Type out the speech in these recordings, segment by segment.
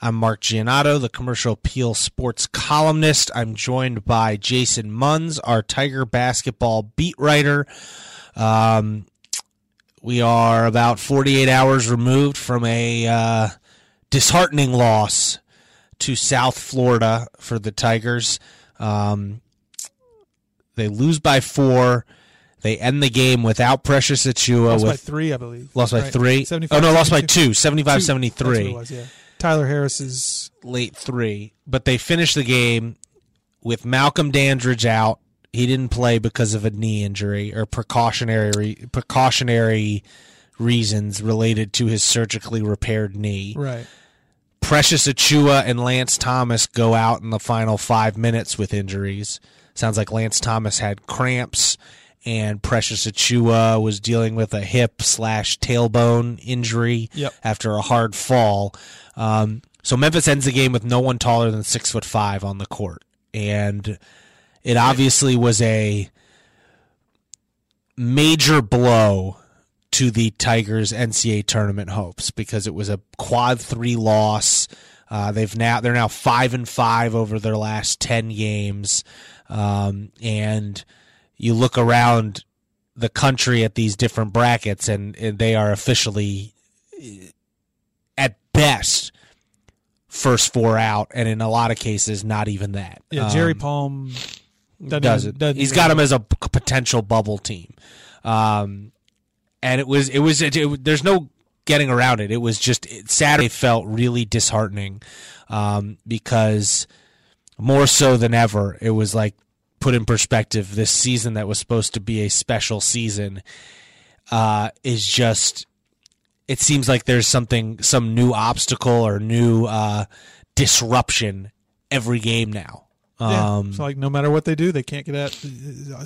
I'm Mark Giannotto, the Commercial Appeal Sports columnist. I'm joined by Jason Munz, our Tiger basketball beat writer. Um, we are about 48 hours removed from a uh, disheartening loss to South Florida for the Tigers. Um, they lose by four. They end the game without Precious Achiuwa. Lost with, by three, I believe. Lost by Right. three? Oh, no, lost by two. 75 Two. 73. That's what it was, yeah. Tyler Harris's late three, but they finished the game with Malcolm Dandridge out. He didn't play because of a knee injury or precautionary precautionary reasons related to his surgically repaired knee. right. Precious Achiuwa and Lance Thomas go out in the final five minutes with injuries. Sounds like Lance Thomas had cramps, and Precious Achiuwa was dealing with a hip slash tailbone injury Yep. after a hard fall. Um, so Memphis ends the game with no one taller than six foot five on the court, and it obviously was a major blow to the Tigers NCAA tournament hopes because it was a quad three loss. Uh, they've now they're now five and five over their last ten games, um, and you look around the country at these different brackets, and, and they are officially, uh, at best, first four out, and in a lot of cases, not even that. Yeah, Jerry Um, Palm doesn't doesn't. doesn't He's got him as a potential bubble team, um, and it was it was it, it- there's no getting around it. It was just it, Saturday felt really disheartening um, because more so than ever, it was like put in perspective. This season that was supposed to be a special season uh, is just. It seems like there's something, some new obstacle or new uh, disruption every game now. Yeah. Um, so like no matter what they do, they can't get at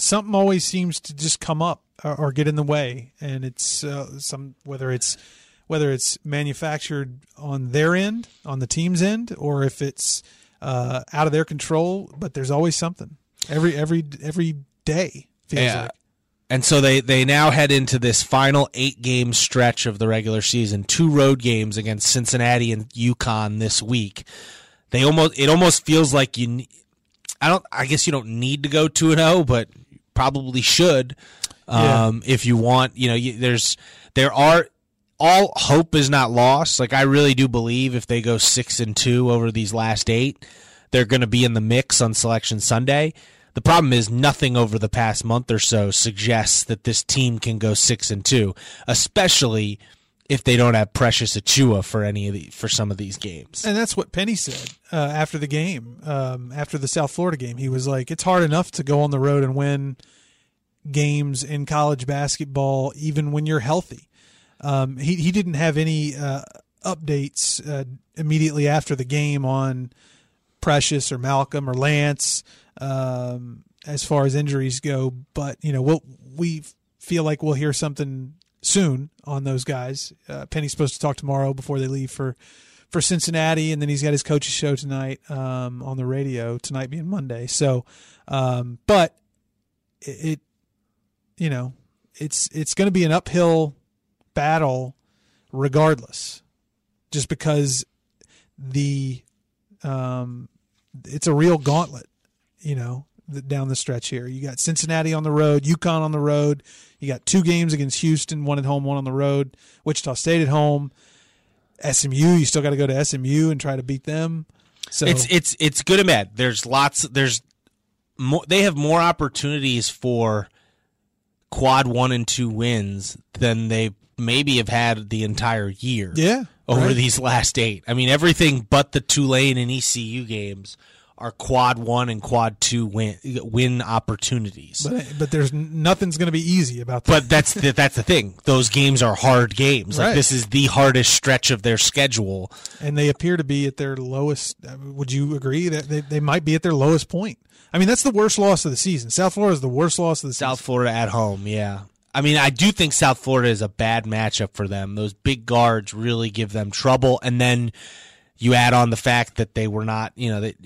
something. Always seems to just come up or, or get in the way, and it's uh, some whether it's whether it's manufactured on their end, on the team's end, or if it's uh, out of their control. But there's always something every every every day. Feels Yeah. like. And so they, they now head into this final eight game stretch of the regular season. Two road games against Cincinnati and UConn this week. They almost it almost feels like you. I don't. I guess you don't need to go two and zero, but probably should Yeah. um, if you want. You know, you, there's there are all hope is not lost. Like I really do believe if they go six and two over these last eight, they're going to be in the mix on Selection Sunday. The problem is nothing over the past month or so suggests that this team can go six and two, especially if they don't have Precious Achiuwa for any of the for some of these games. And that's what Penny said uh, after the game, um, after the South Florida game. He was like, "It's hard enough to go on the road and win games in college basketball, even when you're healthy." Um, he he didn't have any uh, updates uh, immediately after the game on Precious or Malcolm or Lance um, as far as injuries go, but you know we'll we feel like we'll hear something soon on those guys. Uh, Penny's supposed to talk tomorrow before they leave for for Cincinnati, and then he's got his coach's show tonight um, on the radio. Tonight being Monday, so um, but it, it you know it's it's going to be an uphill battle regardless, just because the um, it's a real gauntlet, you know, down the stretch here. You got Cincinnati on the road, UConn on the road. You got two games against Houston, one at home, one on the road. Wichita State at home. SMU, you still got to go to SMU and try to beat them. So It's it's it's good and bad. There's lots. There's more. They have more opportunities for quad one and two wins than they maybe have had the entire year. Yeah, over right. these last eight. I mean, everything but the Tulane and ECU games are quad one and quad two win win opportunities. But but there's nothing's going to be easy about that. But that's the, that's the thing. Those games are hard games. Like this is the hardest stretch of their schedule. and they appear to be at their lowest. uh, Would you agree that they, they might be at their lowest point? I mean, that's the worst loss of the season. South Florida is the worst loss of the South. Florida at home, yeah. I mean, I do think South Florida is a bad matchup for them. Those big guards really give them trouble, and then you add on the fact that they were not, you know, that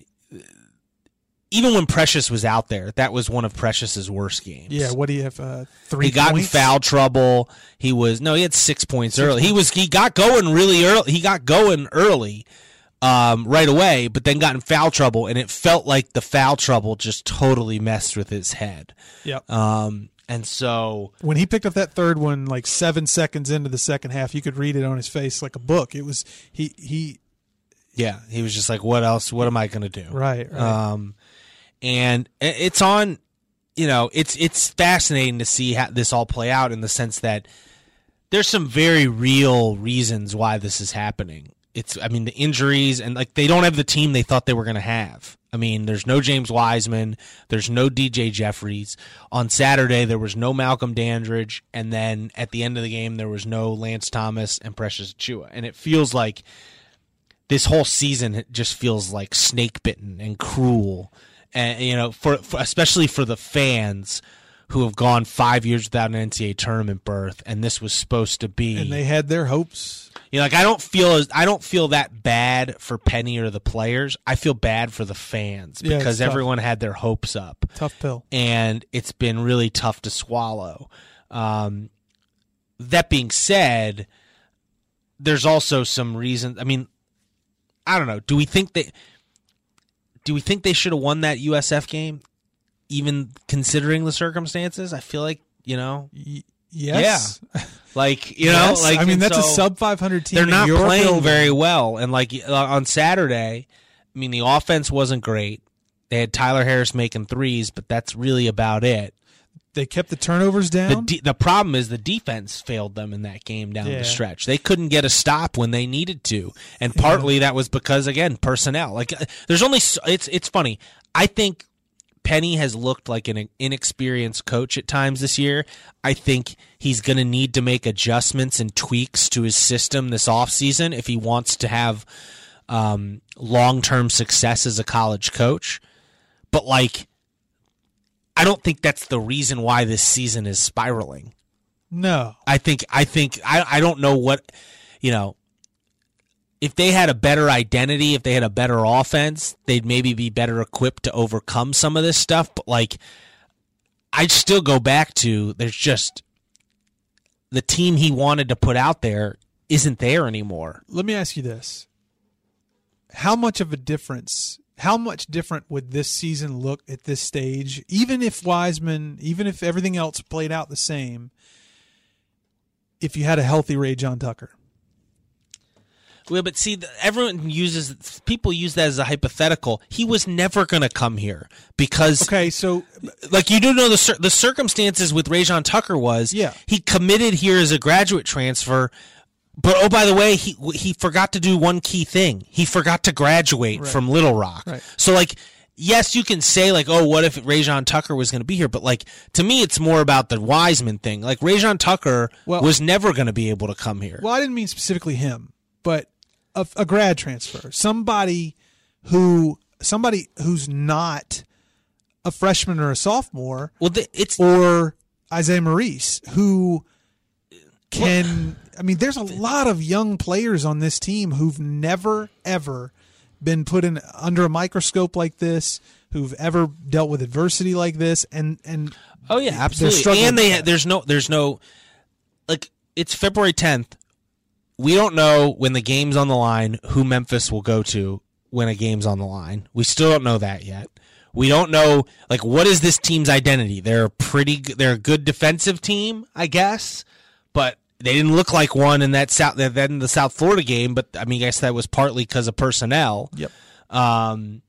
even when Precious was out there, that was one of Precious's worst games. Yeah, what do you have? Uh, three. he got points? in foul trouble. He was no, he had six points early. He was he got going really early. He got going early, um, right away, but then got in foul trouble, and it felt like the foul trouble just totally messed with his head. Yep. Um, and so when he picked up that third one, like seven seconds into the second half, you could read it on his face like a book. It was he he yeah, he was just like, "What else? What am I going to do?" right right. Um, and it's on. You know, it's it's fascinating to see how this all play out in the sense that there's some very real reasons why this is happening. It's, I mean, the injuries and like they don't have the team they thought they were going to have. I mean, there's no James Wiseman, there's no DJ Jeffries. On Saturday, there was no Malcolm Dandridge, and then at the end of the game, there was no Lance Thomas and Precious Chua. And it feels like this whole season just feels like snake bitten and cruel, and you know, for, for especially for the fans who have gone five years without an NCAA tournament berth, and this was supposed to be. and they had their hopes. You know, like I don't feel as I don't feel that bad for Penny or the players. I feel bad for the fans Yeah, because everyone had their hopes up, Tough pill. and it's been really tough to swallow. Um, that being said, there's also some reason. I mean, I don't know. Do we think they? Do we think they should have won that USF game, even considering the circumstances? I feel like you know, Y- yes. like you Yes. know, like I mean that's a sub 500 team. they're not playing building. very well. And like uh, on Saturday, I mean, the offense wasn't great. They had Tyler Harris making threes, but that's really about it. They kept the turnovers The down. de- the problem is the defense failed them in that game down Yeah. the stretch. They couldn't get a stop when they needed to, and partly that was because again personnel. Like uh, there's only so, it's it's funny. I think Penny has looked like an inexperienced coach at times this year. I think he's going to need to make adjustments and tweaks to his system this offseason if he wants to have um, long term success as a college coach. But like, I don't think that's the reason why this season is spiraling. no. I think I think I I don't know what you know if they had a better identity, if they had a better offense, they'd maybe be better equipped to overcome some of this stuff, but like I'd still go back to there's just the team he wanted to put out there isn't there anymore. Let me ask you this. How much of a difference how much different would this season look at this stage even if Wiseman, even if everything else played out the same if you had a healthy Rajon Tucker? Well, but see, everyone uses people use that as a hypothetical. He was never going to come here because Okay, so like you do know the the circumstances with Rajon Tucker was Yeah. he committed here as a graduate transfer, but oh by the way he he forgot to do one key thing. He forgot to graduate from Little Rock. Right. So like yes, you can say like oh what if Rajon Tucker was going to be here, but like to me it's more about the Wiseman thing. Like Rajon Tucker Well- was never going to be able to come here. Well, I didn't mean specifically him, but a, a grad transfer, somebody who somebody who's not a freshman or a sophomore, Well, the, it's or Isaiah Maurice, who can. I mean, there's a lot of young players on this team who've never ever been put in under a microscope like this, who've ever dealt with adversity like this, and and Oh yeah, absolutely. And they there's no there's no like it's February 10th. We don't know when the game's on the line who Memphis will go to when a game's on the line. We still don't know that yet. We don't know like what is this team's identity? They're a pretty they're a good defensive team, I guess, but they didn't look like one in that South that in the South Florida game, but I mean I guess that was partly because of personnel. yep. Um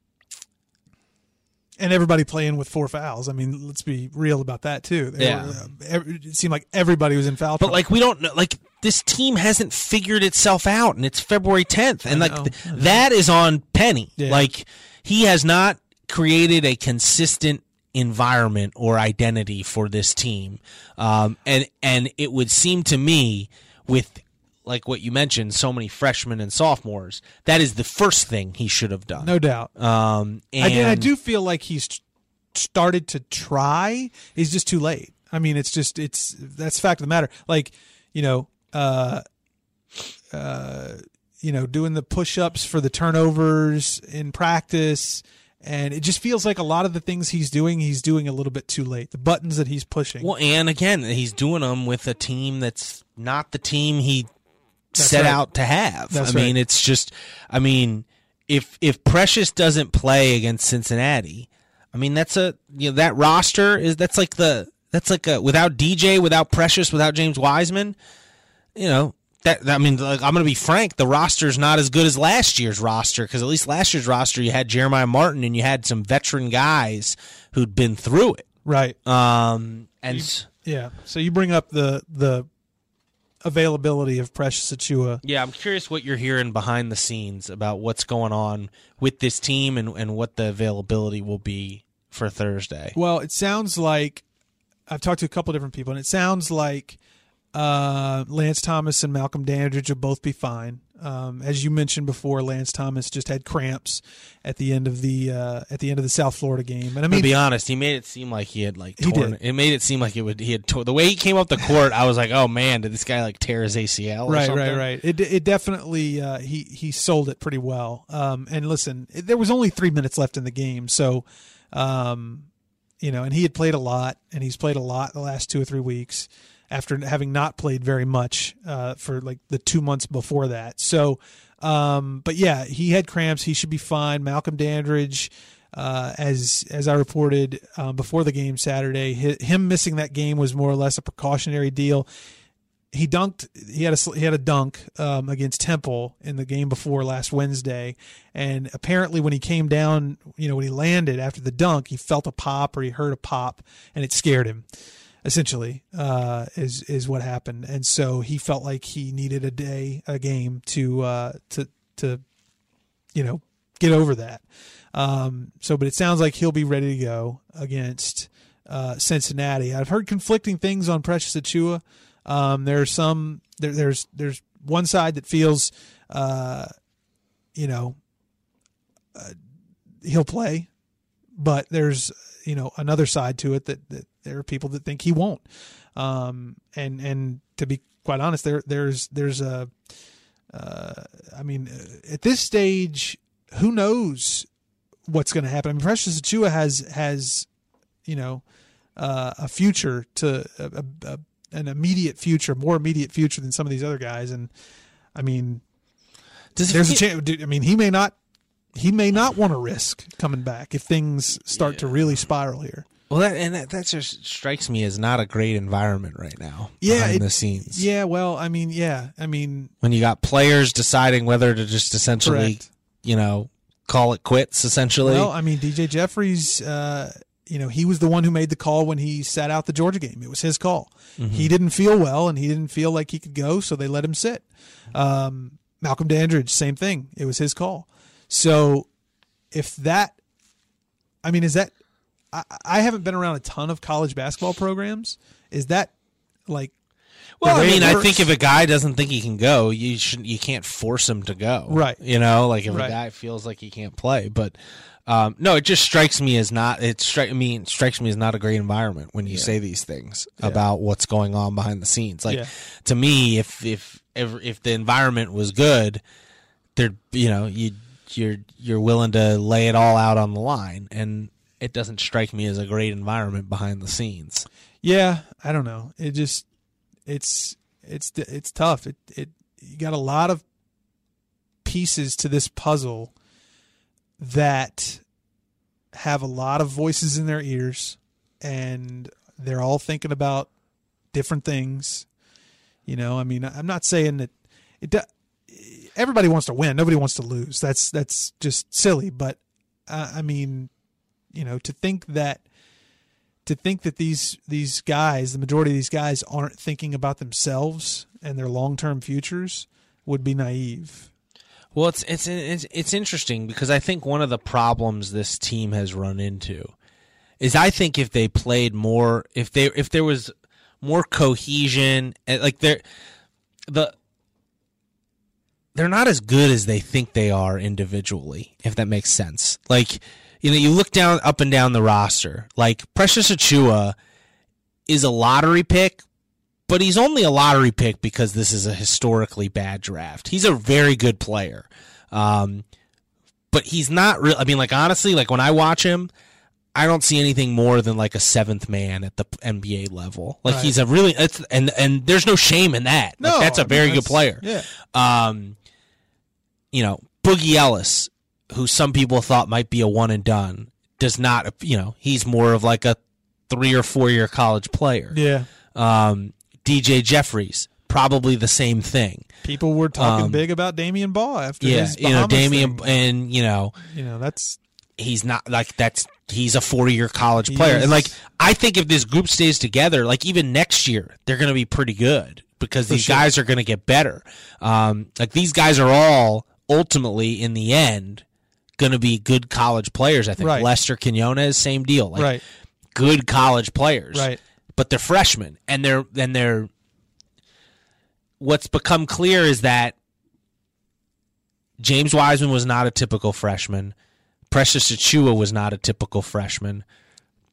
and everybody playing with four fouls. I mean, let's be real about that too. They Yeah. were, uh, every- it seemed like everybody was in foul. But trouble. like we don't know, like this team hasn't figured itself out, and it's February 10th, and like th- that is on Penny. Yeah. Like he has not created a consistent environment or identity for this team, um, and and it would seem to me with like what you mentioned, so many freshmen and sophomores, that is the first thing he should have done. no doubt. Um, and I, did, I do feel like he's started to try. He's just too late. I mean, it's just it's that's fact of the matter. Like you know, uh, uh, you know, doing the push-ups for the turnovers in practice, and it just feels like a lot of the things he's doing, he's doing a little bit too late. The buttons that he's pushing. Well, and again, he's doing them with a team that's not the team he That's set right. out to have. That's I mean, right. it's just, I mean, if if Precious doesn't play against Cincinnati, I mean, that's a you know that roster is that's like the that's like a without DJ, without Precious, without James Wiseman, you know. That, I mean, like, I'm going to be frank. The roster's not as good as last year's roster because at least last year's roster you had Jeremiah Martin and you had some veteran guys who'd been through it. right. Um, and s- Yeah. So you bring up the the availability of Precious Achiuwa. yeah, I'm curious what you're hearing behind the scenes about what's going on with this team and, and what the availability will be for Thursday. Well, it sounds like I've talked to a couple different people, and it sounds like uh, Lance Thomas and Malcolm Dandridge will both be fine. Um, as you mentioned before, Lance Thomas just had cramps at the end of the uh, at the end of the South Florida game, and I mean, to be honest, he made it seem like he had like He torn. did. It made it seem like it would. He had tore, the way he came up the court. I was like, oh man, did this guy like tear his ACL? Or right, something? right, right. It it definitely uh, he he sold it pretty well. Um, and listen, it, there was only three minutes left in the game, so um, you know, and he had played a lot, and he's played a lot the last two or three weeks after having not played very much uh, for like the two months before that. So, um, but yeah, he had cramps. He should be fine. Malcolm Dandridge. Uh, as as I reported um, before the game Saturday, hi him missing that game was more or less a precautionary deal he dunked he had a he had a dunk um, against Temple in the game before last Wednesday and apparently when he came down you know when he landed after the dunk he felt a pop or he heard a pop and it scared him essentially uh, is is what happened. And so he felt like he needed a day a game to uh, to to you know get over that. Um, so but it sounds like he'll be ready to go against uh, Cincinnati. I've heard conflicting things on Precious Achiuwa. Um, there's some there, there's there's one side that feels, uh, you know, uh, he'll play, but there's you know another side to it that, that there are people that think he won't. Um, and and to be quite honest, there there's there's a, uh, I mean, uh, at this stage, who knows what's going to happen? I mean, Precious Achiuwa has has, you know, uh, a future to a, a, an immediate future, more immediate future than some of these other guys. And I mean, Does there's a chance. I mean, he may not, he may not want to risk coming back if things start to really spiral here. Well, that, and that, that just strikes me as not a great environment right now. Yeah, behind it- the scenes. Yeah, well, I mean, yeah, I mean, when you got players deciding whether to just essentially, Correct. you know, call it quits. Essentially, well, I mean, DJ Jeffries, uh, you know, he was the one who made the call when he sat out the Georgia game. It was his call. He didn't feel well, and he didn't feel like he could go, so they let him sit. Um, Malcolm Dandridge, same thing. It was his call. So, if that, I mean, is that? I, I haven't been around a ton of college basketball programs. Is that like? Well, I mean, I think if a guy doesn't think he can go, you should you can't force him to go. Right. You know, like if Right. a guy feels like he can't play, but um, no, it just strikes me as not. It strike me it strikes me as not a great environment when you say these things about what's going on behind the scenes. Like Yeah. to me, if if if if the environment was good, there you know you you're you're willing to lay it all out on the line, and it doesn't strike me as a great environment behind the scenes. Yeah, I don't know. It just it's it's it's tough. It it you got a lot of pieces to this puzzle that have a lot of voices in their ears and they're all thinking about different things. You know, I mean, I'm not saying that it do, everybody wants to win. Nobody wants to lose. That's that's just silly, but uh, I mean, you know, to think that to think that these these guys, the majority of these guys, aren't thinking about themselves and their long term futures would be naive. Well, it's, it's it's it's interesting because I think one of the problems this team has run into is I think if they played more, if they if there was more cohesion, like they're the they're not as good as they think they are individually, if that makes sense. Like you know, you look down up and down the roster, like Precious Achiuwa is a lottery pick, but he's only a lottery pick because this is a historically bad draft. He's a very good player. Um, but he's not real. I mean, like, honestly, like when I watch him, I don't see anything more than like a seventh man at the NBA level. Like Right. he's a really, it's, and, and there's no shame in that. Like, No, that's I a mean, very good player. yeah. Um, you know, Boogie Ellis, who some people thought might be a one and done, does not, you know, he's more of like a three or four year college player. Yeah. Um, DJ Jeffries, probably the same thing. People were talking Um, big about Damion Baugh after Yeah, his you know, Damian, thing. and you know, You know, that's he's not like that's he's a four year college player, and like I think if this group stays together, like even next year, they're going to be pretty good because these sure. guys are going to get better. Um, like these guys are all ultimately in the end going to be good college players. I think Right. Lester Quinones, same deal. Like, right. good college players. Right. But they're freshmen and they're and they're what's become clear is that James Wiseman was not a typical freshman. Precious Achiuwa was not a typical freshman.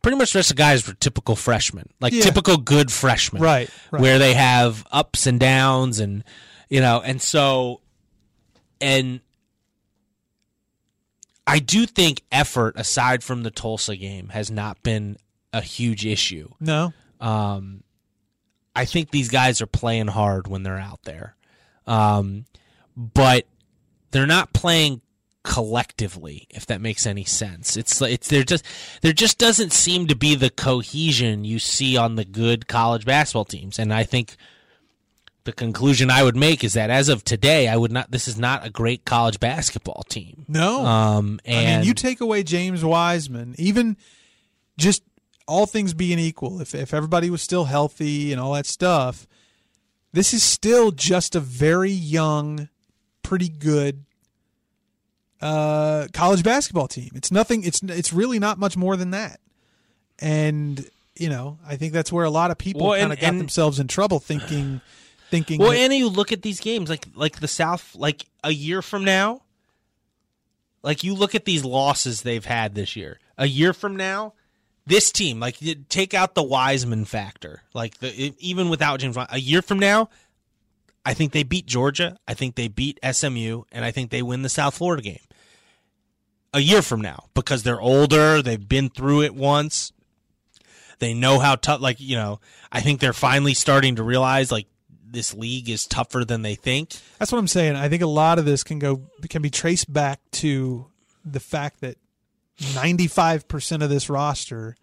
Pretty much the rest of the guys were typical freshmen. Like Yeah. typical good freshmen. Right, right. Where they have ups and downs and you know, and so and I do think effort aside from the Tulsa game has not been a huge issue. No. Um, I think these guys are playing hard when they're out there, um, but they're not playing collectively. If that makes any sense, it's it's there just there just doesn't seem to be the cohesion you see on the good college basketball teams, and I think the conclusion I would make is that as of today, I would not. This is not a great college basketball team. No. Um, and I mean, you take away James Wiseman, even just all things being equal, if if everybody was still healthy and all that stuff, this is still just a very young, pretty good uh, college basketball team. It's nothing. It's it's really not much more than that. And you know, I think that's where a lot of people Well, kind of got and- themselves in trouble, thinking, thinking. Well, that- and you look at these games like like the South, like a year from now. Like you look at these losses they've had this year. A year from now, this team, like take out the Wiseman factor, like the even without James, a year from now, I think they beat Georgia. I think they beat SMU, and I think they win the South Florida game. A year from now, because they're older, they've been through it once. They know how tough. Like you know, I think they're finally starting to realize like this league is tougher than they think. That's what I'm saying. I think a lot of this can go can be traced back to the fact that 95% of this roster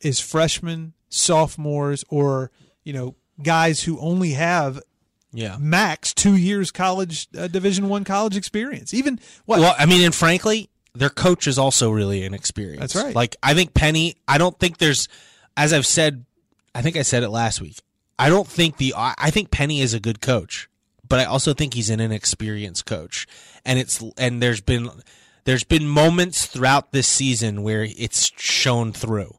is freshmen, sophomores or, you know, guys who only have Yeah. max 2 years college uh, division 1 college experience. Even what Well, I mean, and frankly, their coach is also really inexperienced. That's right. Like I think Penny. I don't think there's, as I've said, I think I said it last week. I don't think the. I think Penny is a good coach, but I also think he's an inexperienced coach, and it's and there's been there's been moments throughout this season where it's shown through.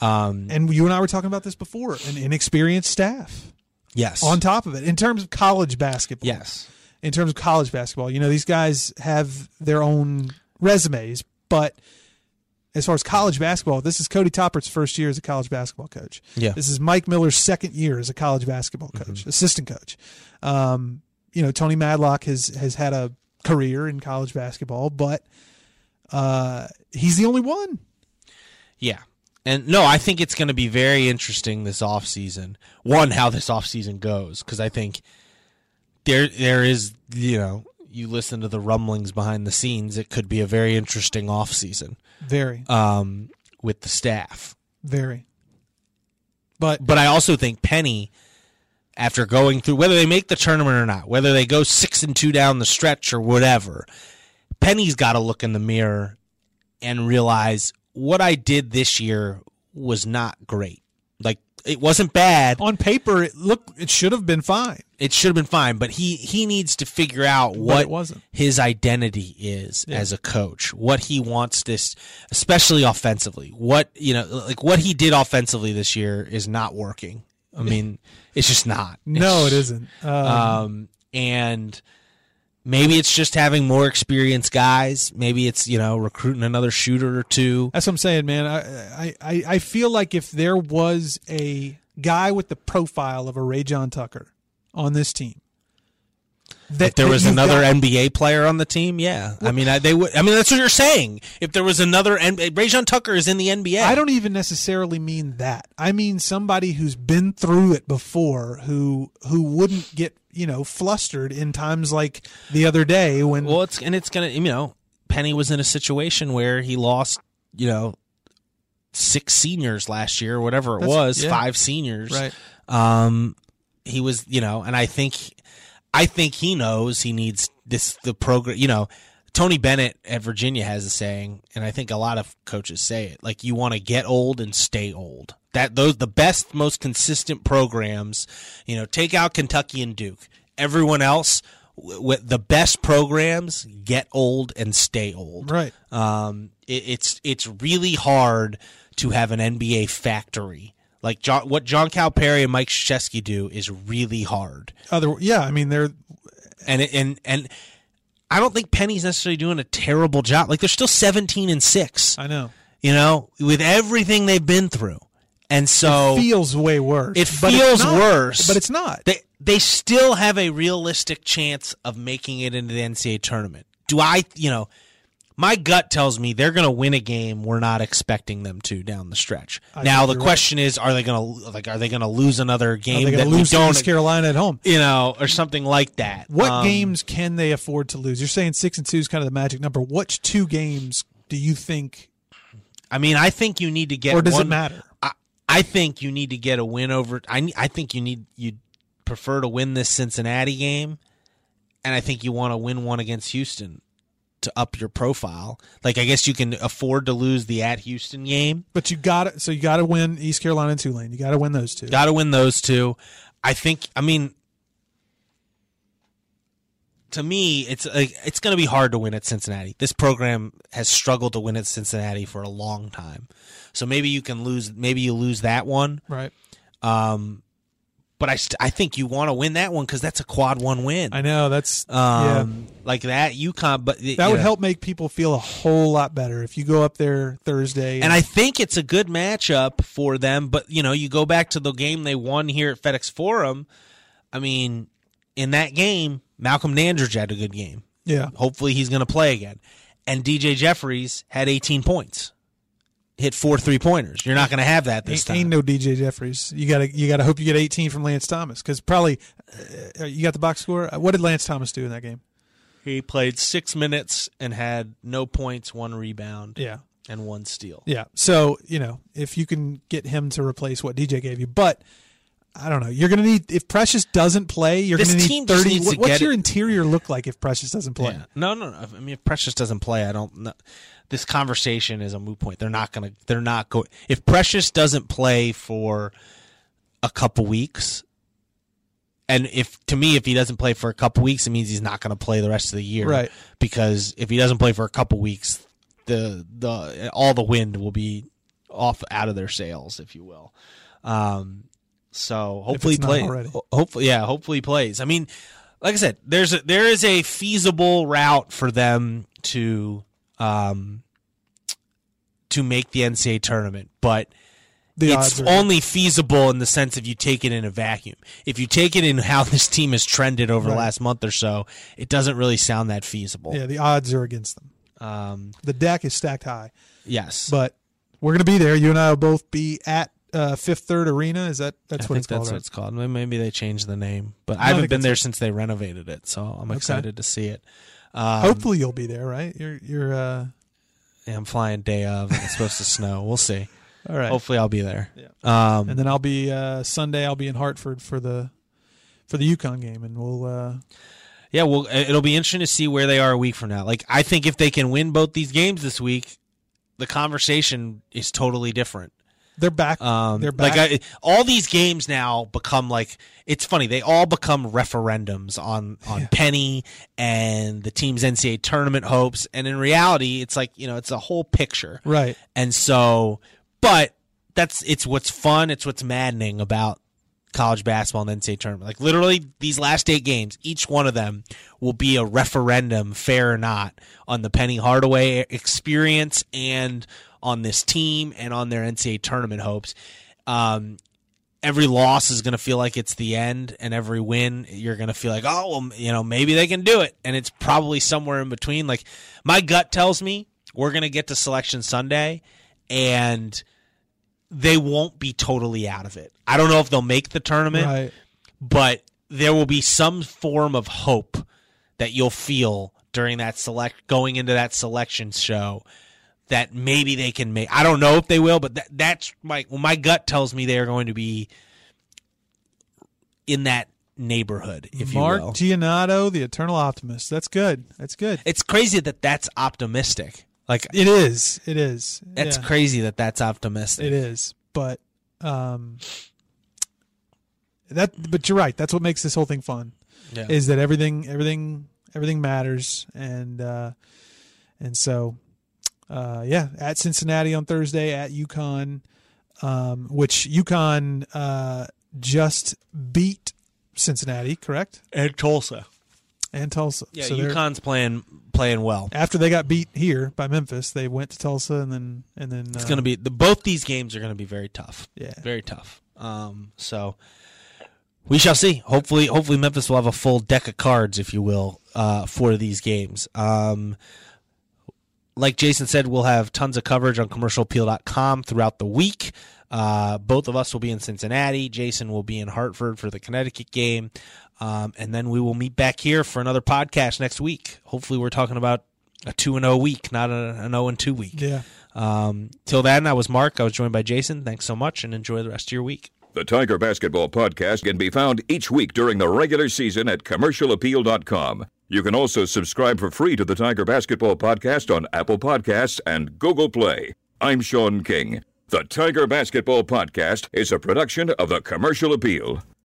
Um, and you and I were talking about this before, an inexperienced staff yes. on top of it in terms of college basketball. yes. in terms of college basketball. You know, these guys have their own resumes, but as far as college basketball, this is Cody Toppert's first year as a college basketball coach. Yeah. This is Mike Miller's second year as a college basketball coach, assistant coach. Um, you know, Tony Madlock has has had a career in college basketball, but uh, he's the only one. Yeah. And no, I think it's going to be very interesting this offseason. One, how this offseason goes, because I think there there is, you know, you listen to the rumblings behind the scenes, it could be a very interesting offseason Very, um, with the staff. very. But But I also think Penny, after going through whether they make the tournament or not, whether they go six and two down the stretch or whatever, Penny's got to look in the mirror and realize what I did this year was not great. Like it wasn't bad. On paper, it look it should have been fine. It should have been fine, but he he needs to figure out what wasn't. his identity is as a coach. What he wants this, especially offensively. What you know, like what he did offensively this year is not working. I mean, it's just not. No, it isn't. Um, Um, and maybe it's just having more experienced guys. Maybe it's you know recruiting another shooter or two. That's what I'm saying, man. I, I, I, feel like if there was a guy with the profile of a Rajon Tucker on this team, that If there that was another got- NBA player on the team, yeah. I mean, I, they would. I mean, that's what you're saying. If there was another, N- Rajon Tucker is in the NBA. I don't even necessarily mean that. I mean somebody who's been through it before, who who wouldn't get you know flustered in times like the other day when Well, it's and it's gonna. You know, Penny was in a situation where he lost. You know, six seniors last year, or whatever it That's- was, yeah. five seniors. right. Um, he was, you know, and I think, I think he knows he needs this the program. You know, Tony Bennett at Virginia has a saying, and I think a lot of coaches say it: like you want to get old and stay old. That those the best, most consistent programs. You know, take out Kentucky and Duke. Everyone else, with the best programs, get old and stay old. Right. Um, it, it's it's really hard to have an NBA factory like John, what John Calipari and Mike Krzyzewski do is really hard, Other yeah, I mean they're and and and I don't think Penny's necessarily doing a terrible job. Like they're still seventeen and six, I know. you know, with everything they've been through, and so feels way worse. it feels not. worse, But it's not. They they still have a realistic chance of making it into the NCAA tournament. Do I, you know, my gut tells me they're going to win a game we're not expecting them to down the stretch. now the question is, are they going to like are they going to lose another Are game they that we lose to don't, Carolina at home? you know, or something like that? What Um, games can they afford to lose? You're saying six and two is kind of the magic number. What two games do you think, I mean, I think you need to get. or does it matter? I, I think you need to get a win over. I I think you need you prefer to win this Cincinnati game, and I think you want to win one against Houston to up your profile. Like I guess you can afford to lose the at Houston game. But you got to so you got to win East Carolina and Tulane. You got to win those two. Got to win those two. I think. I mean. To me, it's like it's going to be hard to win at Cincinnati. This program has struggled to win at Cincinnati for a long time, so maybe you can lose. Maybe you lose that one, right. Um, but I st- I think you want to win that one because that's a quad one win. I know that's yeah. Um, like that UConn, but That would help make people feel a whole lot better if you go up there Thursday. And I think it's a good matchup for them. But you know, you go back to the game they won here at FedEx Forum. I mean, in that game, Malcolm Dandridge had a good game. yeah, Hopefully, he's going to play again. And DJ Jeffries had 18 points, hit four three pointers. You're not going to have that this ain't, time. ain't no DJ Jeffries. You got to you got to hope you get 18 from Lance Thomas because probably uh, you got the box score. Uh, What did Lance Thomas do in that game? he played six minutes and had no points, one rebound, Yeah, and one steal. Yeah. So, you know, if you can get him to replace what DJ gave you, but I don't know. You're going to need if Precious doesn't play, you're This going to team need just 30 what- to what's get your it- interior look like if Precious doesn't play? Yeah. No, no, no. I mean, if Precious doesn't play, I don't. know. This conversation is a moot point. They're not gonna. They're not going. If Precious doesn't play for a couple weeks, and if to me, if he doesn't play for a couple weeks, it means he's not going to play the rest of the year. Right. Because if he doesn't play for a couple weeks, the the all the wind will be off out of their sails, if you will. Um. So hopefully he it's not plays. already. Hopefully, yeah. Hopefully plays. I mean, like I said, there's a, there is a feasible route for them to um to make the NCAA tournament, but The it's only feasible in the sense if you take it in a vacuum. If you take it in how this team has trended over the last month or so, it doesn't really sound that feasible. Yeah, the odds are against them. Um, The deck is stacked high, yes, but we're going to be there. You and I will both be at uh, Fifth Third Arena. Is that that's I what it's called? that's what right? it's called. Maybe- they changed the name, but I I haven't been there since they renovated it, so I'm excited to see it. Um, Hopefully you'll be there, right? You're you're uh, Yeah, I'm flying day of. And it's supposed to snow. We'll see. all right. Hopefully, I'll be there. Yeah. Um, and then I'll be uh, Sunday. I'll be in Hartford for the for the UConn game, and we'll uh, yeah, well, it'll be interesting to see where they are a week from now. Like, I think if they can win both these games this week, the conversation is totally different. They're back. Um, They're back. Like I, all these games now become like it's funny. They all become referendums on on Penny and the team's NCAA tournament hopes. And in reality, it's like you know it's a whole picture. right. And so, but that's it's what's fun. It's what's maddening about college basketball and NCAA tournament. Like literally, these last eight games, each one of them will be a referendum, fair or not, on the Penny Hardaway experience and on this team and on their NCAA tournament hopes. Um, every loss is going to feel like it's the end, and every win you're going to feel like, oh, well, you know, maybe they can do it, and it's probably somewhere in between. Like my gut tells me we're going to get to Selection Sunday, and they won't be totally out of it. I don't know if they'll make the tournament, Right. but there will be some form of hope that you'll feel during that select going into that selection show that maybe they can make. I don't know if they will, but that, that's my well, my gut tells me they are going to be in that neighborhood, if Mark you will. Giannotto, the eternal optimist. That's good. That's good. It's crazy that that's optimistic. Like It is. It is. that's Yeah, crazy that that's optimistic. It is. But um that but you're right. That's what makes this whole thing fun. Yeah. Is that everything everything everything matters and uh and so uh yeah, at Cincinnati on Thursday at UConn um which UConn uh just beat Cincinnati, correct? and Tulsa. And Tulsa. Yeah, So they're- UConn's playing playing well. after they got beat here by Memphis, they went to Tulsa and then and then It's going to be the both these games are going to be very tough. Yeah. very tough. Um, so we shall see. Hopefully, hopefully Memphis will have a full deck of cards, if you will, uh, for these games. Um, like Jason said, we'll have tons of coverage on commercialappeal.com throughout the week. Uh, both of us will be in Cincinnati. Jason will be in Hartford for the Connecticut game. Um, and then we will meet back here for another podcast next week. Hopefully, we're talking about a 2 and 0 week, not a, an 0 and 2 week. Yeah. Um, till then, I was Mark. I was joined by Jason. Thanks so much and enjoy the rest of your week. The Tiger Basketball Podcast can be found each week during the regular season at commercialappeal.com. You can also subscribe for free to the Tiger Basketball Podcast on Apple Podcasts and Google Play. I'm Sean King. The Tiger Basketball Podcast is a production of the Commercial Appeal.